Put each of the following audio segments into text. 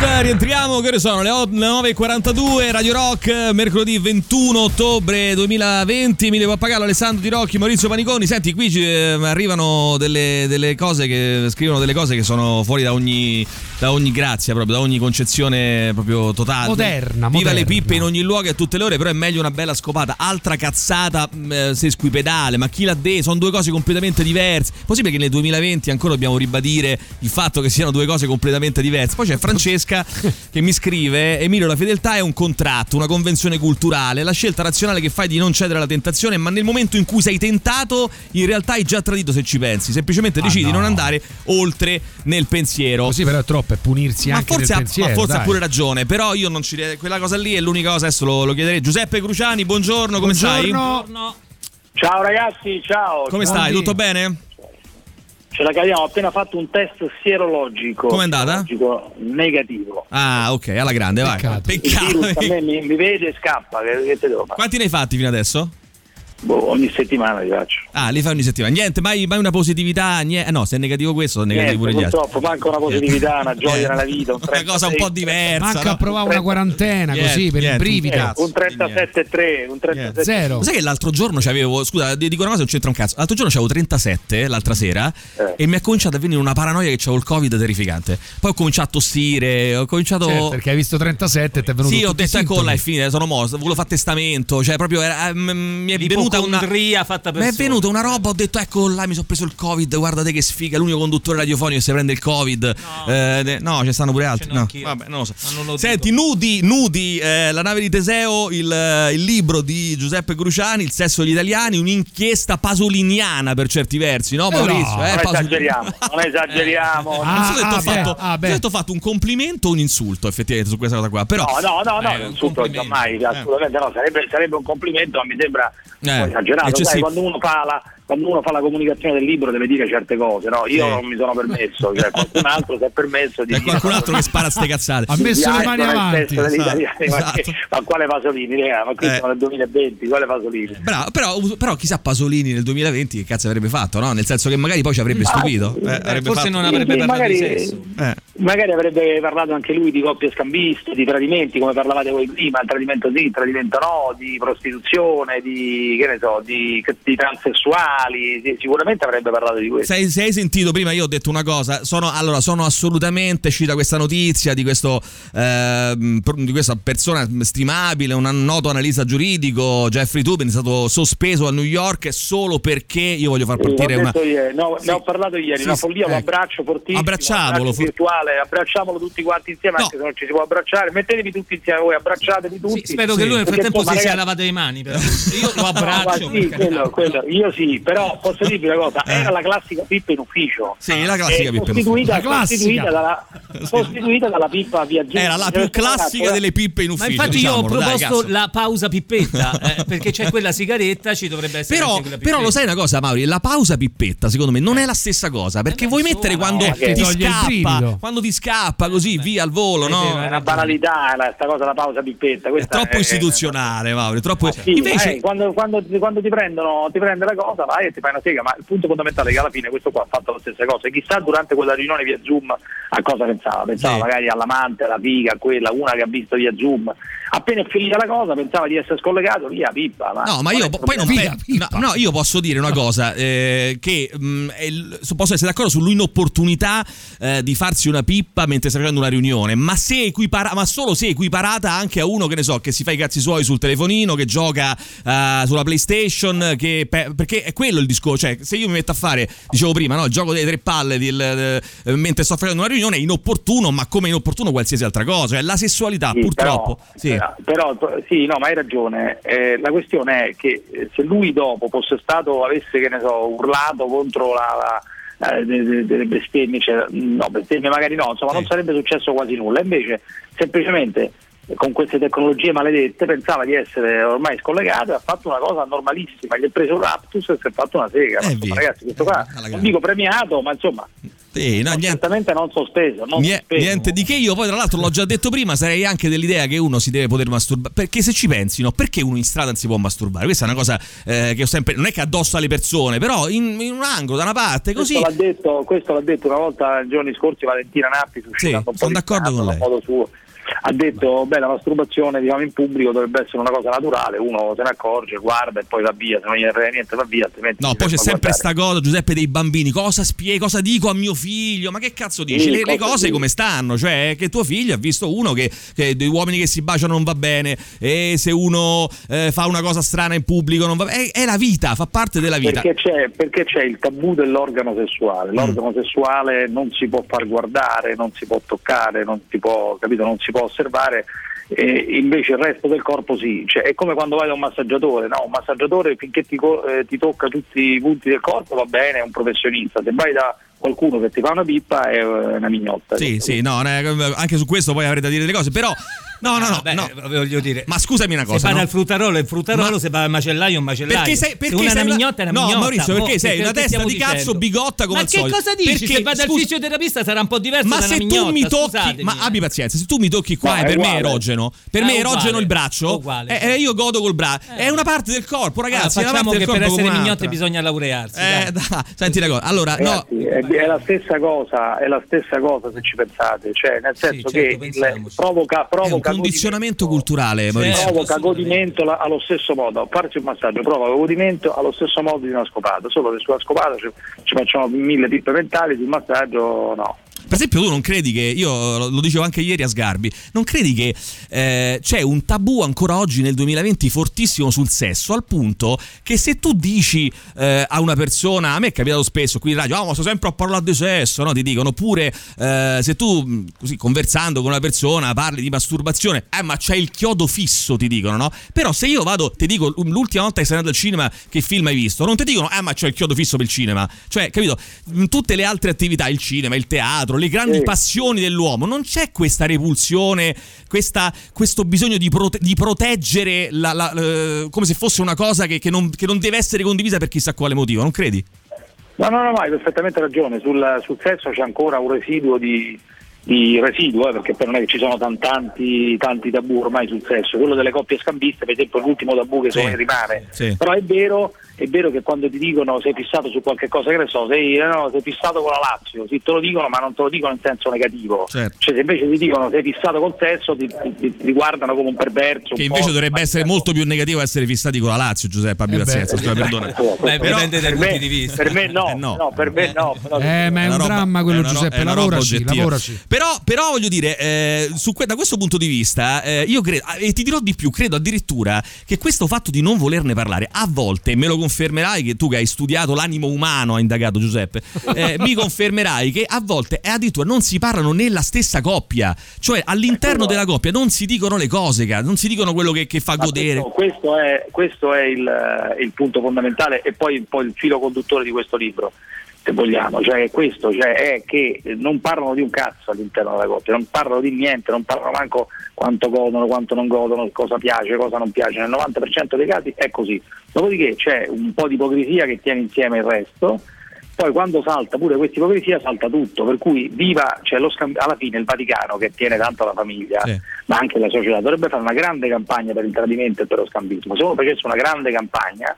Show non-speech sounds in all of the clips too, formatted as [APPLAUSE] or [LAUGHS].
Rientriamo, che ore sono? Le 9.42, Radio Rock, mercoledì 21 ottobre 2020. Emilio Pappagallo, Alessandro Di Rocchi, Maurizio Paniconi. Senti, qui ci, eh, arrivano delle, delle cose che scrivono delle cose che sono fuori da ogni, da ogni grazia, proprio da ogni concezione proprio totale. Moderna, Viva le moderna. pippe in ogni luogo e a tutte le ore, però è meglio una bella scopata. Altra cazzata, eh, sesquipedale, ma chi l'ha detto? Sono due cose completamente diverse. Possibile che nel 2020 ancora dobbiamo ribadire il fatto che siano due cose completamente diverse? Poi c'è [LAUGHS] Francesca che mi scrive: Emilio, la fedeltà è un contratto, una convenzione culturale, la scelta razionale che fai di non cedere alla tentazione, ma nel momento in cui sei tentato, in realtà hai già tradito se ci pensi. Semplicemente Ah, decidi di no. non andare oltre nel pensiero. Così però è troppo, è punirsi Ma anche forse, ha, pensiero. ma forse ha dai. pure ragione, però io non ci. Quella cosa lì è l'unica cosa, adesso lo, lo chiederei. Giuseppe Cruciani, buongiorno, come stai? Buongiorno. Ciao ragazzi, ciao. Come Ciao. stai? Tutto bene? Ce la caviamo, ho appena fatto un test sierologico. Com'è andata? Sierologico negativo. Ah, ok, alla grande, vai. Peccato. Il virus a me Peccato. mi, mi vede e scappa, che, che te devo fare? Quanti ne hai fatti fino adesso? Boh, ogni settimana li faccio. Ah, li fai ogni settimana. Niente, mai, mai una positività. Niente. eh, no, se è negativo questo, sono negativi Niente, pure gli altri. purtroppo manca una positività, una gioia Eh, nella vita. Un una cosa un po' 36, diversa. Manca no? a provare una quarantena Niente, così per il niente, brivido. eh, cazzo. un 37,3, un 37 Zero. Sai che l'altro giorno c'avevo. Scusa, di- dico una cosa, non c'entra un cazzo. L'altro giorno c'avevo 37, l'altra sera, Eh. e mi è cominciato a venire una paranoia che c'avevo il Covid terrificante. Poi ho cominciato a tossire, ho cominciato. Certo, perché hai visto 37 e ti è venuto Sì, ho detto ecco là è finita, sono morto, volevo fare testamento, cioè proprio era- eh, m- mi è venuta una fatta per Mi è venuta una roba, ho detto ecco là mi sono preso il Covid, guardate che sfiga, l'unico conduttore radiofonico che si prende il Covid. No. Eh, ne- no, ce stanno pure altri. No. Vabbè, non lo so. Ma non lo Senti, Nudi, Nudi, eh, la nave di Teseo, il, eh, il libro di Giuseppe Cruciani, Il sesso degli italiani, un'inchiesta pasoliniana per certi versi, no Eh, Maurizio? no, Eh, Non esageriamo, non esageriamo. Ah, Non so se ti ho ah, fatto, ah, se ti ho fatto un complimento o un insulto effettivamente su questa cosa qua, però... No, no, no, no, Eh, insulto complimento. mai, Eh. assolutamente no, sarebbe, sarebbe un complimento, ma mi sembra Eh, esagerato. Sai, quando uno, fa la, quando uno fa la comunicazione del libro deve dire certe cose, no? Io Sì. non mi sono permesso, cioè, [LAUGHS] qualcun altro si è permesso di C'è dire qualcun altro che spara ste cazzate. Ha messo le mani avanti. Esatto, esatto. ma quale Pasolini, raga? ma qui Eh. siamo nel 2020, quale Pasolini? Bravo, però, però chissà Pasolini nel 2020 che cazzo avrebbe fatto, no? Nel senso che magari poi ci avrebbe stupito. sì. Eh, avrebbe Forse fatto- non avrebbe sì, parlato di magari- sesso. Eh. Magari avrebbe parlato anche lui di coppie scambiste, di tradimenti, come parlavate voi prima, il tradimento sì, il tradimento no, di prostituzione, di che ne so, di, di sì, sicuramente avrebbe parlato di questo. Se, se hai sentito prima, io ho detto una cosa. Sono, allora, sono assolutamente uscita questa notizia di, questo, pro- di questa persona stimabile, un noto analista giuridico, Jeffrey Tubin, è stato sospeso a New York solo perché io voglio far partire una. ieri, no, Sì. ne ho parlato ieri, Sì, una sì, follia, un ecco. abbraccio fortissimo, Abbracciamolo, for- virtuale, abbracciamolo tutti quanti insieme, No. anche se non ci si può abbracciare, mettetevi tutti insieme voi, abbracciatevi tutti. Sì, spero che lui nel frattempo si sia ragazzi- lavato le mani, però. Io lo [LAUGHS] No, abbraccio. ma sì, quello, quello, io sì, però posso dirvi una cosa, Eh. era la classica pippa in ufficio. Sì, la classica Eh, pippa in costituita, ufficio. Costituita dalla, costituita dalla pippa via Zoom. Era la più classica eh, delle pippe in Ma ufficio. infatti io ho diciamolo, dai, proposto cazzo. la pausa pippetta, eh, perché c'è quella sigaretta, ci dovrebbe essere Però, però lo sai una cosa, Mauri? La pausa pippetta, secondo me, non è la stessa cosa. Perché Eh, vuoi ma mettere quando ti scappa, quando ti scappa così via al volo, no? È una banalità la, sta cosa, la pausa pippetta. È Questa troppo istituzionale, Mauri. Troppo... Sì, Invece, eh, quando, quando- quando ti prendono ti prende la cosa vai e ti fai una sega ma il punto fondamentale è che alla fine questo qua ha fatto la stessa cosa. E chissà durante quella riunione via Zoom a cosa pensava. Pensava Sì. magari all'amante alla figa a quella una che ha visto via Zoom appena è finita la cosa pensava di essere scollegato via pippa ma No, ma io è po- poi non Figa, pe- pippa. no, no, io posso dire una cosa eh, che mh, è il- so- posso essere d'accordo sull'inopportunità eh, di farsi una pippa mentre sta facendo una riunione, ma se equipara- ma solo se equiparata anche a uno che ne so, che si fa i cazzi suoi sul telefonino, che gioca eh, sulla PlayStation, che pe- perché è quello il discorso, cioè se io mi metto a fare, dicevo prima, no, il gioco delle tre palle di- il- eh, mentre sto facendo una riunione è inopportuno, ma come inopportuno qualsiasi altra cosa, cioè la sessualità Sì, purtroppo, però, sì. Però, però, sì, no, ma hai ragione. Eh, la questione è che eh, se lui dopo fosse stato, avesse, che ne so, urlato contro la. la eh, de- de- delle bestemmie, cioè, no, bestemmie magari no, insomma, non Sì. sarebbe successo quasi nulla. Invece, semplicemente con queste tecnologie maledette pensava di essere ormai scollegato e ha fatto una cosa normalissima. Gli è preso un raptus e si è fatto una sega. Eh, insomma, ragazzi, questo qua Eh, alla non dico premiato, ma insomma, Sì, no, niente. Certamente non sospeso. Non Nie- sospeso. niente di che io poi tra l'altro l'ho già detto prima sarei anche dell'idea che uno si deve poter masturbare perché se ci pensi no perché uno in strada non si può masturbare questa è una cosa eh, che ho sempre non è che addosso alle persone però in, in un angolo da una parte così Questo l'ha, detto, questo l'ha detto una volta giorni scorsi Valentina Nappi po' sono d'accordo con lei. modo suo. Ha detto beh la masturbazione diciamo, in pubblico dovrebbe essere una cosa naturale, uno se ne accorge, guarda e poi va via, se non gli frega niente va via, altrimenti No, poi c'è sempre guardare. sta cosa, Giuseppe, dei bambini. Cosa spiego, cosa dico a mio figlio? Ma che cazzo dici? Sì, le, le cose sì. come stanno? Cioè, che tuo figlio ha visto uno che, che degli uomini che si baciano non va bene, e se uno eh, fa una cosa strana in pubblico non va bene. È, è la vita, fa parte della vita. Perché c'è, perché c'è il tabù dell'organo sessuale. L'organo Mm. sessuale non si può far guardare, non si può toccare, non si può, capito, non si può osservare, e invece il resto del corpo sì. Cioè, è come quando vai da un massaggiatore, no? un massaggiatore finché ti, eh, ti tocca tutti i punti del corpo va bene, è un professionista. Se vai da qualcuno che ti fa una pippa è eh, una mignotta. Sì, sì, no, eh, anche su questo poi avrete da dire delle cose, però no, no, no, Vabbè, no. eh, voglio dire. Ma scusami una se cosa, va no? dal fruttarolo è fruttarolo, Ma- se va al macellaio è un macellaio. Perché sei, perché se una sei una mignotta è una no, mignotta. Maurizio, perché Mo, sei che- una che testa di cazzo dicendo? bigotta come Ma al che solito. cosa dici? Perché, se va dal scusa- fisioterapista sarà un po' diverso Ma da una se tu mignotta, mi tocchi, scusatemi. ma abbi pazienza, se tu mi tocchi qua No, e è per me è uguale. erogeno, per È me è uguale, erogeno il braccio, uguale. eh, eh, io godo col braccio. È una parte del corpo, ragazzi. È una facciamo parte che per essere mignotte bisogna laurearsi. Eh, senti una cosa. Allora, no, è, la stessa cosa, è la stessa cosa se ci pensate, cioè nel senso certo, che provoca, provoca condizionamento culturale, Maurizio. provoca godimento allo stesso modo, farsi un massaggio provoca godimento allo stesso modo di una scopata, solo che sulla scopata ci, ci facciamo mille pippe mentali, sul massaggio no. Per esempio, tu non credi che, io lo lo dicevo anche ieri a Sgarbi, non credi che eh, c'è un tabù ancora oggi nel 2020 fortissimo sul sesso, al punto che se tu dici eh, a una persona, a me è capitato spesso qui in radio, ah, ma sto sempre a parlare di sesso, no? ti dicono, oppure eh, se tu mh, così conversando con una persona parli di masturbazione, eh ma c'è il chiodo fisso, ti dicono, no? Però se io vado, ti dico, l'ultima volta che sei andato al cinema, che film hai visto? Non ti dicono, eh ma c'è il chiodo fisso per il cinema, cioè, capito? In tutte le altre attività, il cinema, il teatro, le grandi Sì. passioni dell'uomo, non c'è questa repulsione, questa- questo bisogno di, prote- di proteggere la- la- eh, come se fosse una cosa che, che non, che non deve essere condivisa per chissà quale motivo, non credi? No, no, no, no, hai perfettamente ragione, sul, sul sesso c'è ancora un residuo di, di residuo, eh, perché poi non è che ci sono tan- tanti, tanti tabù ormai sul sesso, quello delle coppie scambiste per esempio è l'ultimo tabù che Sì, rimane, sì. però è vero, è vero che quando ti dicono sei fissato su qualche cosa, che ne so, sei, eh, no, sei fissato con la Lazio, sì, te lo dicono ma non te lo dicono in senso negativo, Certo. cioè se invece ti dicono sei fissato col sesso ti, ti- ti guardano come un perverso. Che un invece po', dovrebbe ma- essere molto più negativo essere fissati con la Lazio, Giuseppe, abbi Eh pazienza, scusa, perdona. Beh, Però dipende dai per punti me- di vista. Per me no, Eh, no. no. per me no. Eh, ma è un roba- dramma quello, Giuseppe. Lavoraci. Però, però voglio dire, eh, su que- da questo punto di vista, eh, io credo, e ti dirò di più, credo addirittura che questo fatto di non volerne parlare, a volte, me lo confermerai che tu che hai studiato l'animo umano, ha indagato Giuseppe, eh, [LAUGHS] mi confermerai che a volte addirittura non si parlano nella stessa coppia, cioè all'interno della coppia non si dicono le cose, non si dicono quello che, che fa Ma godere. Questo, questo è, questo è il, il punto fondamentale e poi un po' il filo conduttore di questo libro, se vogliamo. Cioè, è questo cioè, è che non parlano di un cazzo all'interno della coppia, non parlano di niente, non parlano manco quanto godono, quanto non godono, cosa piace, cosa non piace. Nel 90% dei casi è così. Dopodiché c'è un po' di ipocrisia che tiene insieme il resto. Poi quando salta pure questa ipocrisia salta tutto, per cui viva, cioè lo scambi- alla fine il Vaticano che tiene tanto la famiglia, Sì. ma anche la società, dovrebbe fare una grande campagna per il tradimento e per lo scambismo. Se uno facesse una grande campagna,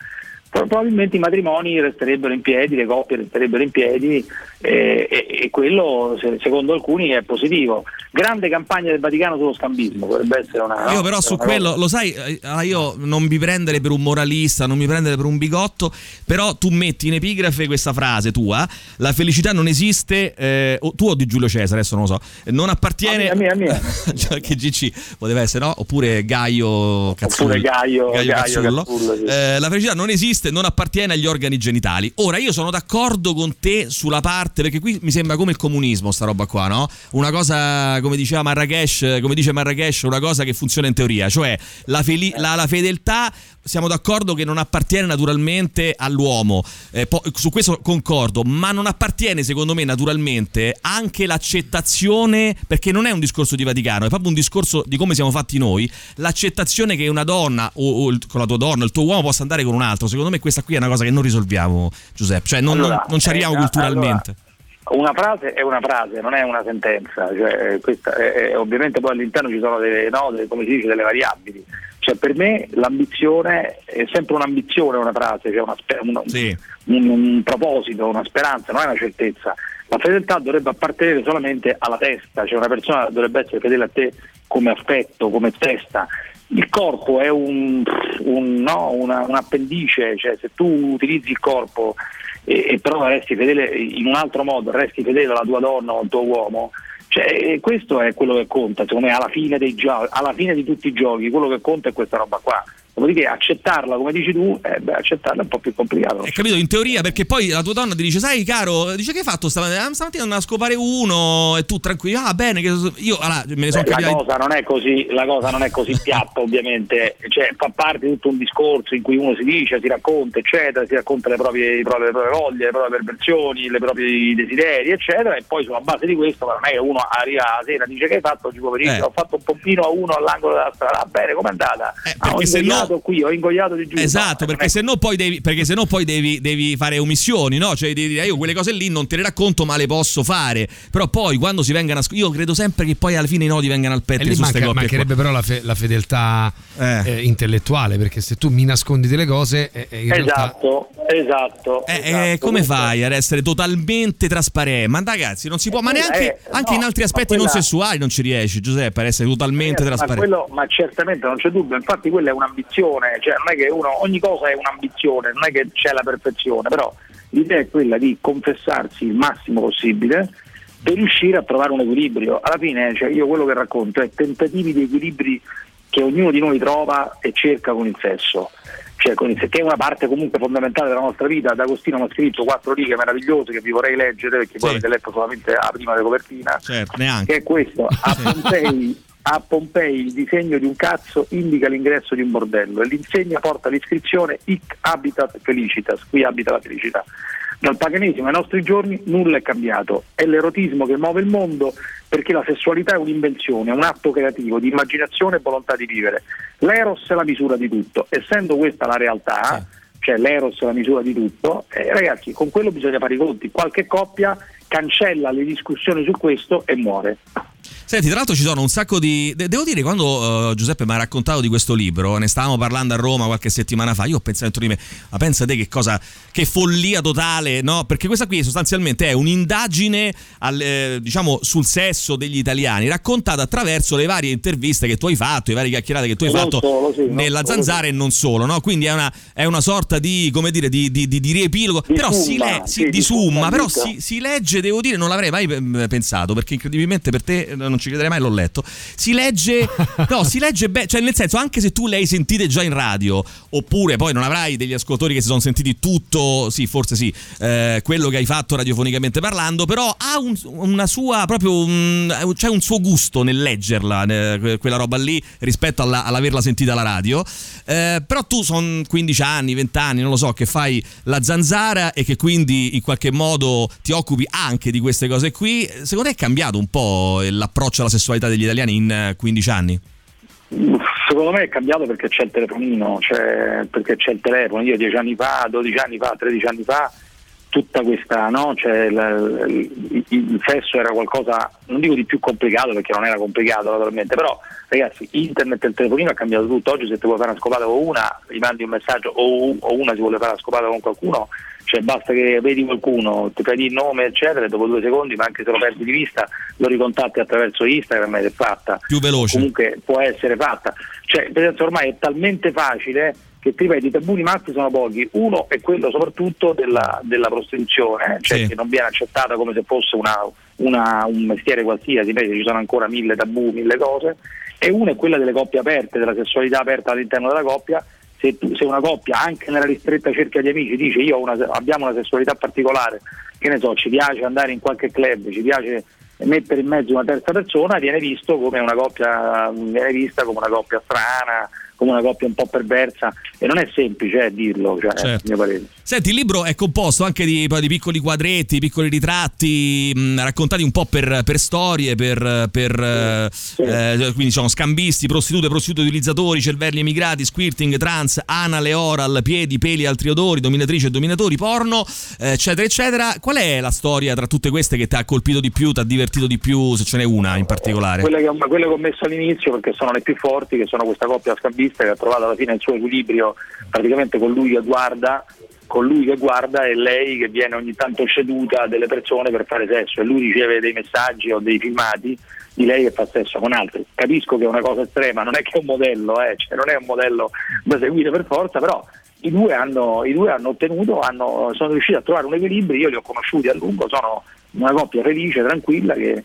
probabilmente i matrimoni resterebbero in piedi, le coppie resterebbero in piedi eh, e, e quello se- secondo alcuni è positivo. Grande campagna del Vaticano sullo scambismo, potrebbe essere una... Io no? però su quello, cosa- lo sai, eh, ah, io non mi prendere per un moralista, non mi prendere per un bigotto, però tu metti in epigrafe questa frase tua, la felicità non esiste, eh, o- tu o di Giulio Cesare, adesso non lo so, non appartiene... A mia, a mia, [LAUGHS] Cioè, che GC poteva essere, no? Oppure Gaio Cazzullo. Oppure Gaio- Gaio Cazzullo. Cazzullo, sì. Eh, la felicità non esiste, non appartiene agli organi genitali. Ora, io sono d'accordo con te sulla parte, perché qui mi sembra come il comunismo, sta roba qua, no? Una cosa, come diceva Marrakesh, come dice Marrakesh, una cosa che funziona in teoria, cioè la, feli- la- la fedeltà. Siamo d'accordo che non appartiene naturalmente all'uomo, Eh, po- su questo concordo, ma non appartiene secondo me naturalmente anche l'accettazione, perché non è un discorso di Vaticano, è proprio un discorso di come siamo fatti noi, l'accettazione che una donna o, o il- con la tua donna, il tuo uomo possa andare con un altro, secondo me questa qui è una cosa che non risolviamo Giuseppe, cioè non, Allora, non- non ci arriviamo eh, culturalmente. allora, una frase è una frase, non è una sentenza, cioè, questa è- è- ovviamente poi all'interno ci sono delle, no, delle- come si dice, delle variabili. Cioè, per me l'ambizione è sempre un'ambizione una frase, cioè una una- Sì. un, un proposito, una speranza, non è una certezza. La fedeltà dovrebbe appartenere solamente alla testa, cioè una persona dovrebbe essere fedele a te come affetto, come testa. Il corpo è un, un- no, una- un appendice, cioè se tu utilizzi il corpo e, e però resti fedele in un altro modo, resti fedele alla tua donna o al tuo uomo, cioè, questo è quello che conta, secondo me alla fine, giochi, alla fine di tutti i giochi, quello che conta è questa roba qua. Dopodiché accettarla, come dici tu, eh, beh, accettarla è un po' più complicato. Hai capito? In teoria, perché poi la tua donna ti dice, sai caro, dice che hai fatto stamattina? "Ah, Stamattina andavo a scopare uno e tu tranquillo, ah bene, che io allora, me ne sono Beh, la, capito. cosa non è così, la cosa non è così [LAUGHS] piatta ovviamente, cioè, fa parte di tutto un discorso in cui uno si dice, si racconta eccetera, si racconta le proprie, le proprie- le proprie voglie, le proprie perversioni, le propri desideri eccetera e poi sulla base di questo non è che uno arriva la sera e dice che hai fatto oggi pomeriggio, Eh. ho fatto un pompino a uno all'angolo della strada, ah, bene com'è andata? Eh, Ah, perché se no- ingoiato qui, ho ingoiato di giù. Esatto, perché è se no poi devi, perché se no poi devi, devi fare omissioni, no? Cioè devi dire io quelle cose lì non te le racconto, ma le posso fare. Però poi quando si vengano a sc- io credo sempre che poi alla fine i nodi vengano al E lì su queste manca- qua. mancherebbe però la, fe- la fedeltà Eh. eh, intellettuale, perché se tu mi nascondi delle cose, eh, eh, in realtà Esatto, esatto. Eh, esatto. come fai ad essere totalmente trasparente? Ma ragazzi, non si può, ma neanche anche no, in altri aspetti quella- non sessuali non ci riesci, Giuseppe, ad essere totalmente Eh, ma, trasparente. quello- ma certamente non c'è dubbio, infatti quella è un'ambizione, cioè non è che uno, ogni cosa è un'ambizione, non è che c'è la perfezione, però l'idea è quella di confessarsi il massimo possibile per riuscire a trovare un equilibrio. Alla fine cioè, io quello che racconto è tentativi di equilibri che ognuno di noi trova e cerca con il sesso. Cioè, con il che è una parte comunque fondamentale della nostra vita. D'Agostino mi ha scritto quattro righe meravigliose che vi vorrei leggere perché Sì. voi avete letto solamente la prima di copertina Certo, neanche. che è questo [LAUGHS] a Pompei, a Pompei il disegno di un cazzo indica l'ingresso di un bordello e l'insegna porta l'iscrizione hic habitat felicitas qui abita la felicità. Dal paganesimo ai nostri giorni nulla è cambiato. È l'erotismo che muove il mondo perché la sessualità è un'invenzione un atto creativo di immaginazione e volontà di vivere. L'eros è la misura di tutto. Essendo questa la realtà cioè l'eros è la misura di tutto, eh, ragazzi con quello bisogna fare i conti, qualche coppia cancella le discussioni su questo e muore. Senti, tra l'altro ci sono un sacco di. de- devo dire, quando eh, Giuseppe mi ha raccontato di questo libro, ne stavamo parlando a Roma qualche settimana fa. Io ho pensato dentro di me, ma pensa te che cosa. che follia totale, no? Perché questa qui sostanzialmente è un'indagine al, eh, diciamo sul sesso degli italiani, raccontata attraverso le varie interviste che tu hai fatto, le varie chiacchierate che tu hai Non fatto solo, sì, nella zanzara e non solo, no? Quindi è una, è una sorta di, come dire, di, di, di- di riepilogo. Però si, summa, le- si- sì, di summa, però si, si legge, devo dire, non l'avrei mai eh, pensato, perché incredibilmente per te eh, non ci crederei mai, l'ho letto. Si legge, [LAUGHS] no, si legge bene, cioè nel senso, anche se tu le hai sentite già in radio, oppure poi non avrai degli ascoltatori che si sono sentiti tutto, sì, forse sì, eh, quello che hai fatto radiofonicamente parlando, però ha un- una sua, proprio, un, c'è un suo gusto nel leggerla, eh, que- quella roba lì, rispetto alla- all'averla sentita alla radio. Eh, però tu sono 15 anni, 20 anni, non lo so, che fai la zanzara e che quindi in qualche modo ti occupi anche di queste cose qui. Secondo te è cambiato un po' l'approccio alla sessualità degli italiani in eh, 15 anni? Secondo me è cambiato perché c'è il telefonino, cioè, perché c'è il telefono. Io 10 anni fa, 12 anni fa, 13 anni fa, tutta questa, no? Cioè, il, il- il sesso era qualcosa, non dico di più complicato perché non era complicato naturalmente, però ragazzi, internet e il telefonino ha cambiato tutto. Oggi se ti vuoi fare una scopata con una, gli mandi un messaggio o, o una si vuole fare una scopata con qualcuno, cioè basta che vedi qualcuno, ti fai il nome eccetera, e dopo due secondi, ma anche se lo perdi di vista, lo ricontatti attraverso Instagram ed è fatta Più veloce. comunque può essere fatta. Cioè, per esempio, ormai è talmente facile che ti ripeto, i tabù rimasti sono pochi. Uno è quello soprattutto della, della prostituzione, eh, cioè Sì. che non viene accettata come se fosse una, una- un mestiere qualsiasi, invece ci sono ancora mille tabù, mille cose. E uno è quella delle coppie aperte, della sessualità aperta all'interno della coppia. Se, se una coppia, anche nella ristretta cerchia di amici, dice io una- abbiamo una sessualità particolare, che ne so, ci piace andare in qualche club, ci piace mettere in mezzo una terza persona, viene visto come una coppia, viene vista come una coppia strana, come una coppia un po' perversa e non è semplice eh, dirlo, cioè, Certo. a mio parere. Senti, il libro è composto anche di, di piccoli quadretti, piccoli ritratti, mh, raccontati un po' per, per storie, per, per, eh, eh, quindi diciamo scambisti, prostitute, prostituti utilizzatori, cervelli emigrati, squirting, trans, anale, oral, piedi, peli, altri odori, dominatrici e dominatori, porno, eh, eccetera, eccetera. Qual è la storia tra tutte queste che ti ha colpito di più, ti ha divertito di più, se ce n'è una in particolare? Quelle che, ho, quelle che ho messo all'inizio perché sono le più forti, che sono questa coppia scambista che ha trovato alla fine il suo equilibrio praticamente con lui che guarda, con lui che guarda e lei che viene ogni tanto ceduta delle persone per fare sesso e lui riceve dei messaggi o dei filmati di lei che fa sesso con altri. Capisco che è una cosa estrema, non è che è un modello, eh, cioè non è un modello da seguire per forza, però i due hanno, i due hanno ottenuto, hanno- sono riusciti a trovare un equilibrio, io li ho conosciuti a lungo, sono una coppia felice, tranquilla che,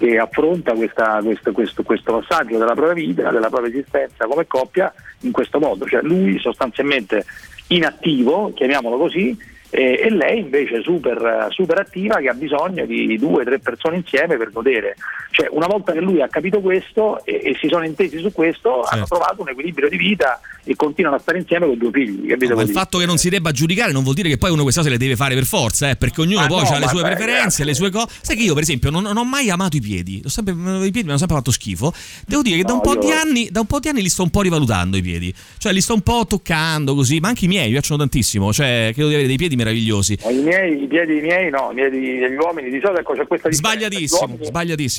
che affronta questa- questo, questo- questo passaggio della propria vita, della propria esistenza come coppia in questo modo, cioè lui sostanzialmente inattivo, chiamiamolo così, e, e lei invece super, super attiva che ha bisogno di due o tre persone insieme per godere. Cioè, una volta che lui ha capito questo e, e si sono intesi su questo, hanno Certo. trovato un equilibrio di vita e continuano a stare insieme con due figli. Ma il fatto che non si debba giudicare non vuol dire che poi uno queste cose le deve fare per forza, eh, perché ognuno Ma poi no, ha le sue beh, preferenze, grazie. le sue cose. Sai che io, per esempio, non, non ho mai amato i piedi. Sempre, I piedi mi hanno sempre fatto schifo. Devo dire che da, un No, po io- di anni, da un po' di anni li sto un po' rivalutando i piedi. Cioè, li sto un po' toccando così, ma anche i miei mi piacciono tantissimo. Cioè, credo di avere dei piedi meravigliosi. I, miei, I piedi miei no, i piedi degli uomini di solito ecco, c'è questa differenza. Sbagliatissimo, uomini-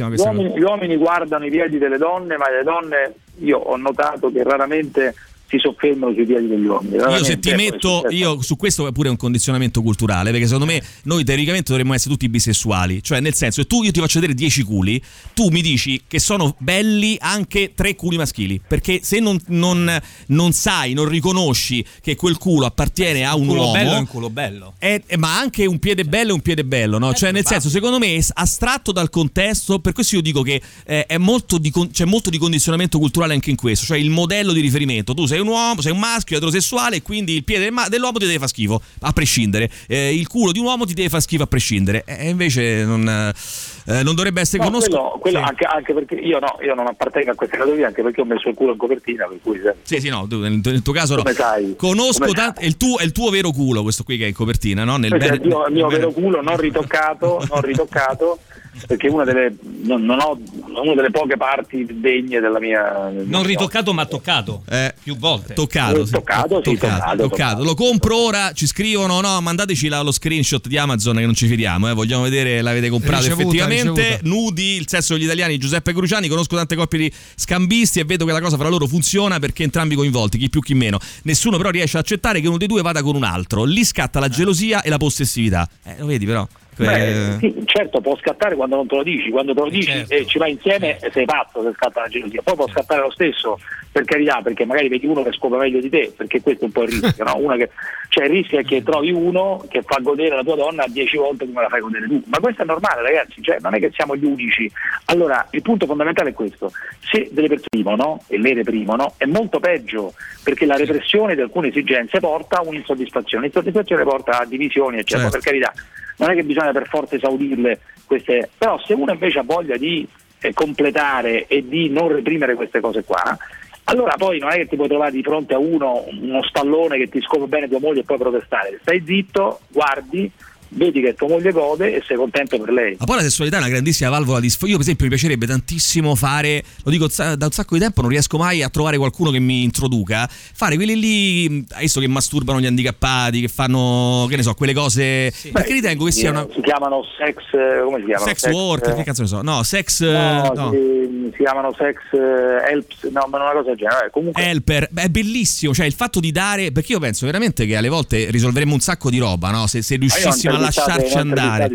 questa uomini, gli uomini guardano i piedi delle donne, ma le donne io ho notato che raramente si soffermano sui piedi degli uomini. Io se ti ecco, è metto, io su questo è pure un condizionamento culturale, perché secondo me noi teoricamente dovremmo essere tutti bisessuali, cioè nel senso tu io ti faccio vedere 10 culi, tu mi dici che sono belli anche tre culi maschili, perché se non, non- non sai, non riconosci che quel culo appartiene a un Un culo uomo, bello è un culo bello. è- ma anche un piede bello è un piede bello, no? Cioè, nel senso, secondo me, astratto dal contesto, per questo io dico che eh, è molto di c'è molto di condizionamento culturale anche in questo, cioè il modello di riferimento. Tu sei un uomo, sei un maschio eterosessuale, e quindi il piede dell'uomo ti deve far schifo, a prescindere. Eh, il culo di un uomo ti deve far schifo a prescindere. E invece non, eh, non dovrebbe essere No, conosco- quello, quello sì. anche, anche perché io no, io non appartengo a questa categoria, anche perché ho messo il culo in copertina, per cui Sì, sì, no, tu- nel, nel tuo caso no. Come sai? Conosco Come tanto. È il, tuo, è il tuo vero culo, questo qui che è in copertina, no? Nel questo è bene- il mio, mio nel bene- vero culo non [LAUGHS] ritoccato, non ritoccato perché una delle, non, non ho una delle poche parti degne della mia Non ritoccato ma toccato. Eh, Più volte. Toccato, Eh, toccato, sì, toccato, toccato. Lo compro ora, ci scrivono, no, mandateci la- lo screenshot di Amazon che non ci fidiamo, eh, vogliamo vedere l'avete comprato Ricevuta, effettivamente. ricevuta. Nudi, il sesso degli italiani, Giuseppe Cruciani, conosco tante coppie di scambisti e vedo che la cosa fra loro funziona perché entrambi coinvolti, chi più chi meno. Nessuno però riesce ad accettare che uno dei due vada con un altro. Lì scatta la gelosia e la possessività. Eh, lo vedi però? Beh, Eh, sì, certo può scattare quando non te lo dici, quando te lo dici certo. e ci vai insieme sei pazzo se scatta la gelosia, poi può scattare lo stesso per carità perché magari vedi uno che scopre meglio di te, perché questo è un po' il rischio, no? Una che, cioè il rischio è che trovi uno che fa godere la tua donna dieci volte come la fai godere tu, ma questo è normale ragazzi, cioè, non è che siamo gli unici. Allora il punto fondamentale è questo, se delle persone reprimono e le reprimono è molto peggio perché la repressione di alcune esigenze porta a un'insoddisfazione, l'insoddisfazione porta a divisioni eccetera, Certo. per carità non è che bisogna per forza esaudirle queste, però se uno invece ha voglia di eh, completare e di non reprimere queste cose qua, allora poi non è che ti puoi trovare di fronte a uno, uno stallone che ti scopre bene tua moglie e poi protestare, stai zitto, guardi, vedi che tua moglie gode e sei contento per lei. Ma poi la sessualità è una grandissima valvola di sfogo. Io, per esempio, mi piacerebbe tantissimo fare, lo dico da un sacco di tempo, non riesco mai a trovare qualcuno che mi introduca. Fare quelli lì, adesso che masturbano gli handicappati, che fanno, che ne so, quelle cose. Perché ritengo che sia una. Si chiamano sex, eh, come si chiamano? Sex worker, che cazzo ne so? No, sex. eh, No, no. Si, si chiamano sex eh, helps, no, ma una cosa del genere. Comunque Helper, Beh, è bellissimo, cioè il fatto di dare, perché io penso veramente che alle volte risolveremo un sacco di roba, no? Se, se riuscissimo a lasciarci andare.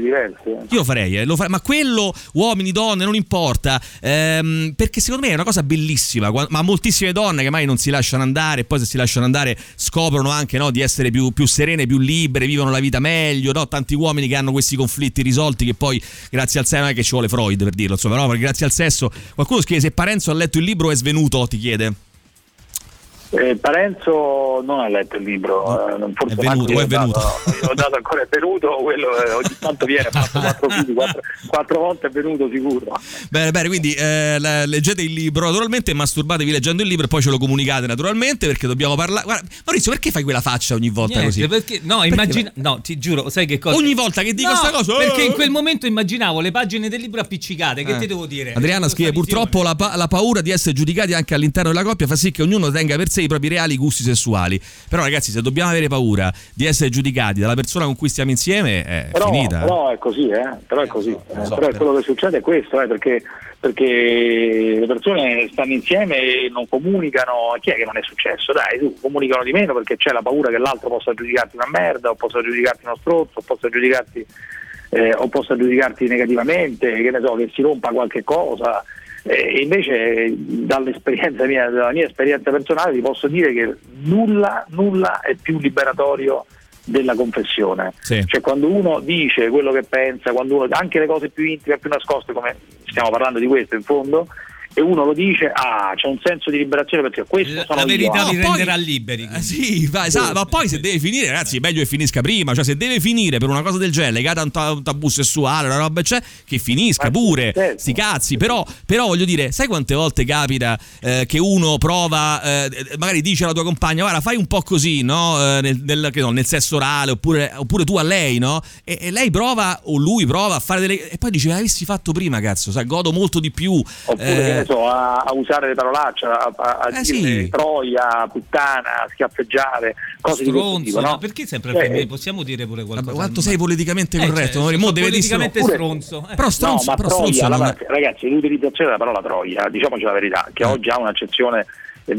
Io lo farei, eh, lo fa- ma quello, uomini, donne, non importa, ehm, perché secondo me è una cosa bellissima, ma moltissime donne che mai non si lasciano andare, e poi se si lasciano andare scoprono anche no, di essere più, più serene, più libere, vivono la vita meglio, no? tanti uomini che hanno questi conflitti risolti che poi grazie al sesso, non è che ci vuole Freud per dirlo, insomma, no? grazie al sesso, qualcuno scrive se Parenzo ha letto il libro è svenuto, ti chiede. Eh, Parenzo non ha letto il libro, eh, non- forse È venuto, è dato- venuto. ho dato ancora è venuto, quello eh, ogni tanto viene, ha fatto quattro [LAUGHS] figli, quattro, quattro volte è venuto sicuro. Bene, bene, quindi eh, leggete il libro naturalmente, masturbatevi leggendo il libro e poi ce lo comunicate naturalmente perché dobbiamo parlare. Guarda, Maurizio, perché fai quella faccia ogni volta Niente, così? perché, no, immagina, no, ti giuro, sai che cosa? Ogni volta che dico No, sta cosa. Perché in eh, quel momento immaginavo le pagine del libro appiccicate. Che Eh. ti devo dire? Adriana Questa scrive. Purtroppo la, pa- la paura di essere giudicati anche all'interno della coppia fa sì che ognuno tenga per sé i propri reali gusti sessuali. Però, ragazzi, se dobbiamo avere paura di essere giudicati dalla persona con cui stiamo insieme, è Però, finita. però è così, eh? però è così. lo so, Eh, so, però però- quello che succede è questo, eh, perché, perché le persone stanno insieme e non comunicano. Chi è che non è successo? Dai, tu comunicano di meno perché c'è la paura che l'altro possa giudicarti una merda, o possa giudicarti uno strozzo, o possa giudicarti, eh, o possa giudicarti negativamente, che ne so, che si rompa qualche cosa. Eh, invece dall'esperienza mia, dalla mia esperienza personale ti posso dire che nulla, nulla è più liberatorio della confessione. Sì. Cioè quando uno dice quello che pensa, quando uno, anche le cose più intime, più nascoste, come stiamo parlando di questo in fondo, e uno lo dice, ah, c'è un senso di liberazione perché questo La, sono la verità io. vi No, poi- renderà liberi. Eh, sì, va, esatto, ma poi se deve finire, ragazzi, è meglio che finisca prima. Cioè, se deve finire per una cosa del genere, legata a un, ta- un tabù sessuale, una roba c'è, che finisca Ma pure. certo. Sti cazzi. Però, però voglio dire, sai quante volte capita eh, che uno prova, eh, magari dice alla tua compagna, guarda, fai un po' così, no? Eh, nel, nel- che so, nel sesso orale, oppure, oppure tu a lei, no? E, e lei prova, o lui prova a fare delle. E poi dice, avessi fatto prima, cazzo, sai, godo molto di più. Oppure Eh, che ne so, a, a usare le parolacce, a, a, a Eh, dire sì. troia, puttana, schiaffeggiare, cose di questo Stronzo, tipo, no? perché sempre femminile? Possiamo dire pure qualcosa? Vabbè, quanto sei politicamente Eh, corretto, cioè? Mo deve politicamente Pure- stronzo. Eh. Però stronzo, no, ma però troia, stronzo non allora, è- ragazzi, l'utilizzazione della parola troia, diciamoci la verità, che Eh. oggi ha un'accezione eh,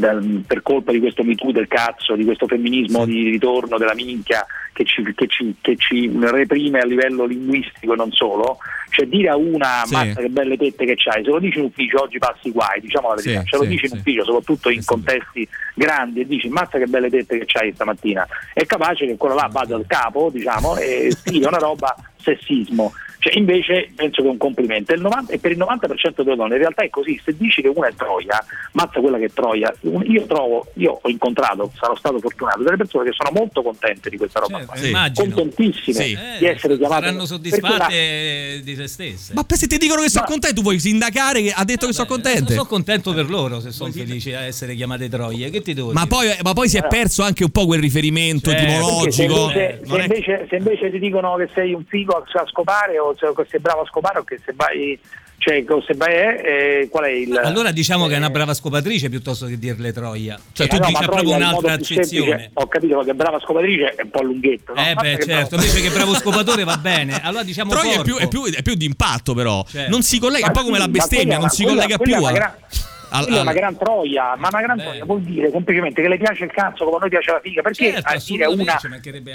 per colpa di questo MeToo del cazzo, di questo femminismo di ritorno della minchia che ci, che ci- che ci reprime a livello linguistico e non solo, cioè dire a una Sì. mazza che belle tette che c'hai, se lo dici in ufficio oggi passi guai, diciamo la verità, Sì, ce lo dici in ufficio soprattutto in contesti grandi e dici mazza che belle tette che c'hai stamattina, è capace che quello là vada al capo, diciamo, e scrive una roba sessismo. Cioè, invece penso che è un complimento. Il 90 e per il 90% delle donne in realtà è così, se dici che una è troia, mazza quella che è troia. Io trovo, io ho incontrato, sarò stato fortunato, delle persone che sono molto contente di questa roba qua. Sì. Contentissime Sì. Eh, di essere chiamate. saranno perché soddisfatte di se stesse. Ma se ti dicono che sono Ma- contento, tu vuoi sindacare che ha detto che sono Vabbè, contente? Sono contento per loro se sono felici a essere chiamate troie. Che ti devo Ma dire? poi, ma poi si è perso anche un po' quel riferimento Certo. Perché se etimologico. invece, se, invece, se invece ti dicono che sei un figo a a scopare o se- sei bravo a scopare o che se vai, cioè, se vai è, eh, qual è il... Allora diciamo che è una eh, brava scopatrice piuttosto che dirle troia. Cioè Eh, tu no, dici proprio è un'altra accezione. Ho capito che brava scopatrice è un po' lunghetto. no? Eh beh che certo, bravo- invece che bravo scopatore va bene. Allora diciamo Troia è più, è, più, è più di impatto, però. Certo. Non si collega, è un po' come la bestemmia, non si collega più è a. una al- è una al- gran troia, ma una gran Beh. troia vuol dire semplicemente che le piace il cazzo come a noi piace la figa. Perché, Certo, a dire una,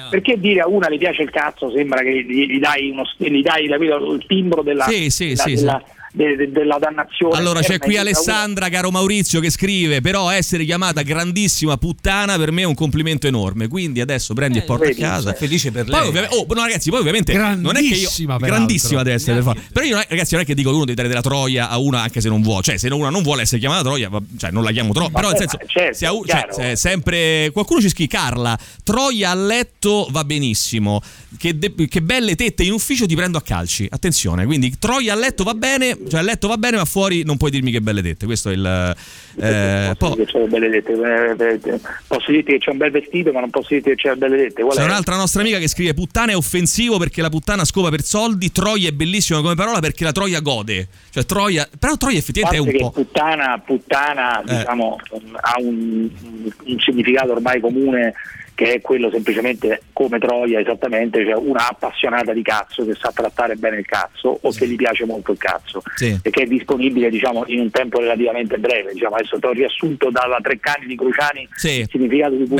perché dire a una le piace il cazzo sembra che gli, gli dai, uno, gli dai capito, il timbro della, Sì, sì, della, sì, della, de- de- della dannazione. Allora c'è qui Alessandra, caro Maurizio, che scrive: Però essere chiamata grandissima puttana per me è un complimento enorme. Quindi adesso prendi e Eh, porta a casa. sono felice per Poi lei. ovviamente, oh, no, ragazzi, poi ovviamente non è che io. Grandissima, deve essere. fa- Però io, ragazzi, non è che dico che uno deve dare della troia a una anche se non vuole. Cioè, se una non vuole essere chiamata troia, va- cioè non la chiamo troia. Però nel senso, certo, se u- cioè, se è sempre. Qualcuno ci scrive: Carla, troia a letto va benissimo. Che, de- che belle tette in ufficio ti prendo a calci. Attenzione, quindi troia a letto va bene, cioè a letto va bene, ma fuori non puoi dirmi che belle tette. Questo è il. Eh, dette, eh, posso dirti che c'è un bel vestito, ma non posso dirti che c'è belle dette. Qual C'è è? un'altra nostra amica che scrive puttana è offensivo perché la puttana scopa per soldi, troia è bellissima come parola perché la troia gode. Cioè troia, però troia effettivamente è parte un che po'... puttana, puttana Eh. diciamo, ha un, un significato ormai comune che è quello semplicemente come Troia esattamente, cioè una appassionata di cazzo che sa trattare bene il cazzo o che gli piace molto il cazzo Sì. e che è disponibile diciamo, in un tempo relativamente breve. Diciamo, adesso ti ho riassunto dalla Treccani di Cruciani Sì. il significato di mo-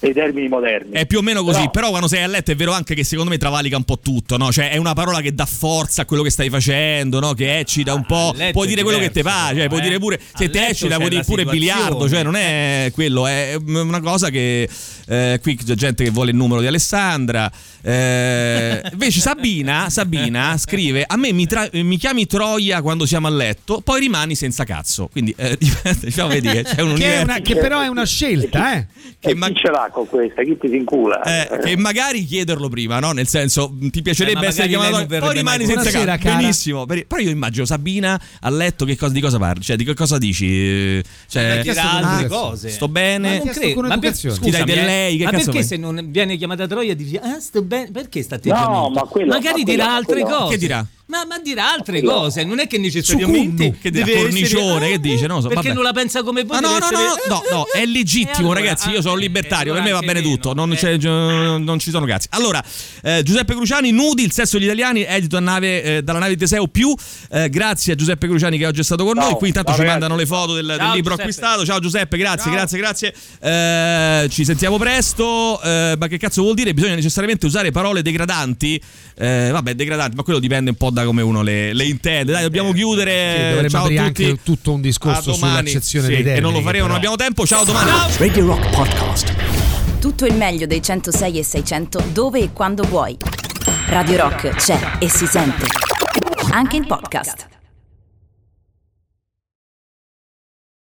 nei termini moderni. È più o meno così, Però- però, quando sei a letto è vero anche che secondo me travalica un po' tutto, no? Cioè è una parola che dà forza a quello che stai facendo, no? Che eccita un po'. A letto Puoi dire quello che ti diverso, fa, cioè però, puoi eh. dire pure se ti eccita, puoi dire pure biliardo, cioè non è quello, è una cosa che eh, qui c'è gente che vuole il numero di Alessandra. Eh, invece Sabina, Sabina scrive: A me mi, tra- mi chiami Troia quando siamo a letto, poi rimani senza cazzo. Quindi eh, [LAUGHS] diciamo, vedi che c'è un Che, una- che però è una scelta, eh. che ma- chi ce l'ha con questa? Chi ti si incula? eh, che magari chiederlo prima, no? Nel senso, ti piacerebbe Eh, essere chiamato, poi rimani senza Buonasera, cazzo. cara. Benissimo. Per- Però io immagino Sabina a letto che cosa, di cosa parli? Cioè, di che cosa dici? Cioè, altre Ah, cose. sto bene. Ma non credo. Ma Ti dai del eh, lei, che ma cazzo perché fai? se non viene chiamata Troia dici ah sto bene perché sta atteggiamento? No, ma quello- magari ma dirà quello- altre quello- cose Che dirà? Ma, ma dirà altre cose, non è che necessariamente. Che deve Cornicione, essere- che dice? Non so, perché vabbè. non la pensa come voi. Ah, no, no, essere- no, no, no, è legittimo, E allora, ragazzi. Io ah, sono eh, libertario, per me va bene tutto. Non, eh. non ci sono cazzi. Allora, eh, Giuseppe Cruciani, Nudi, il sesso degli italiani, edito a nave, eh, dalla nave di Teseo. Più eh, grazie a Giuseppe Cruciani che oggi è stato con Ciao. noi. Qui intanto Ciao, ci ragazzi. mandano le foto del, del Ciao, libro Giuseppe. acquistato. Ciao Giuseppe, grazie, grazie, grazie. Eh, ci sentiamo presto. Eh, ma che cazzo vuol dire? Bisogna necessariamente usare parole degradanti. Eh, vabbè, degradanti, ma quello dipende un po' da come uno le, le intende. Dai, dobbiamo chiudere. Sì, dovremmo Ciao a aprire tutti. anche tutto un discorso A domani. sull'accezione Sì, dei termini. E non lo faremo, non però- abbiamo tempo. Ciao, domani. Radio Rock Podcast. Tutto il meglio dei 106 e 600 dove e quando vuoi. Radio Rock c'è e si sente. Anche in podcast.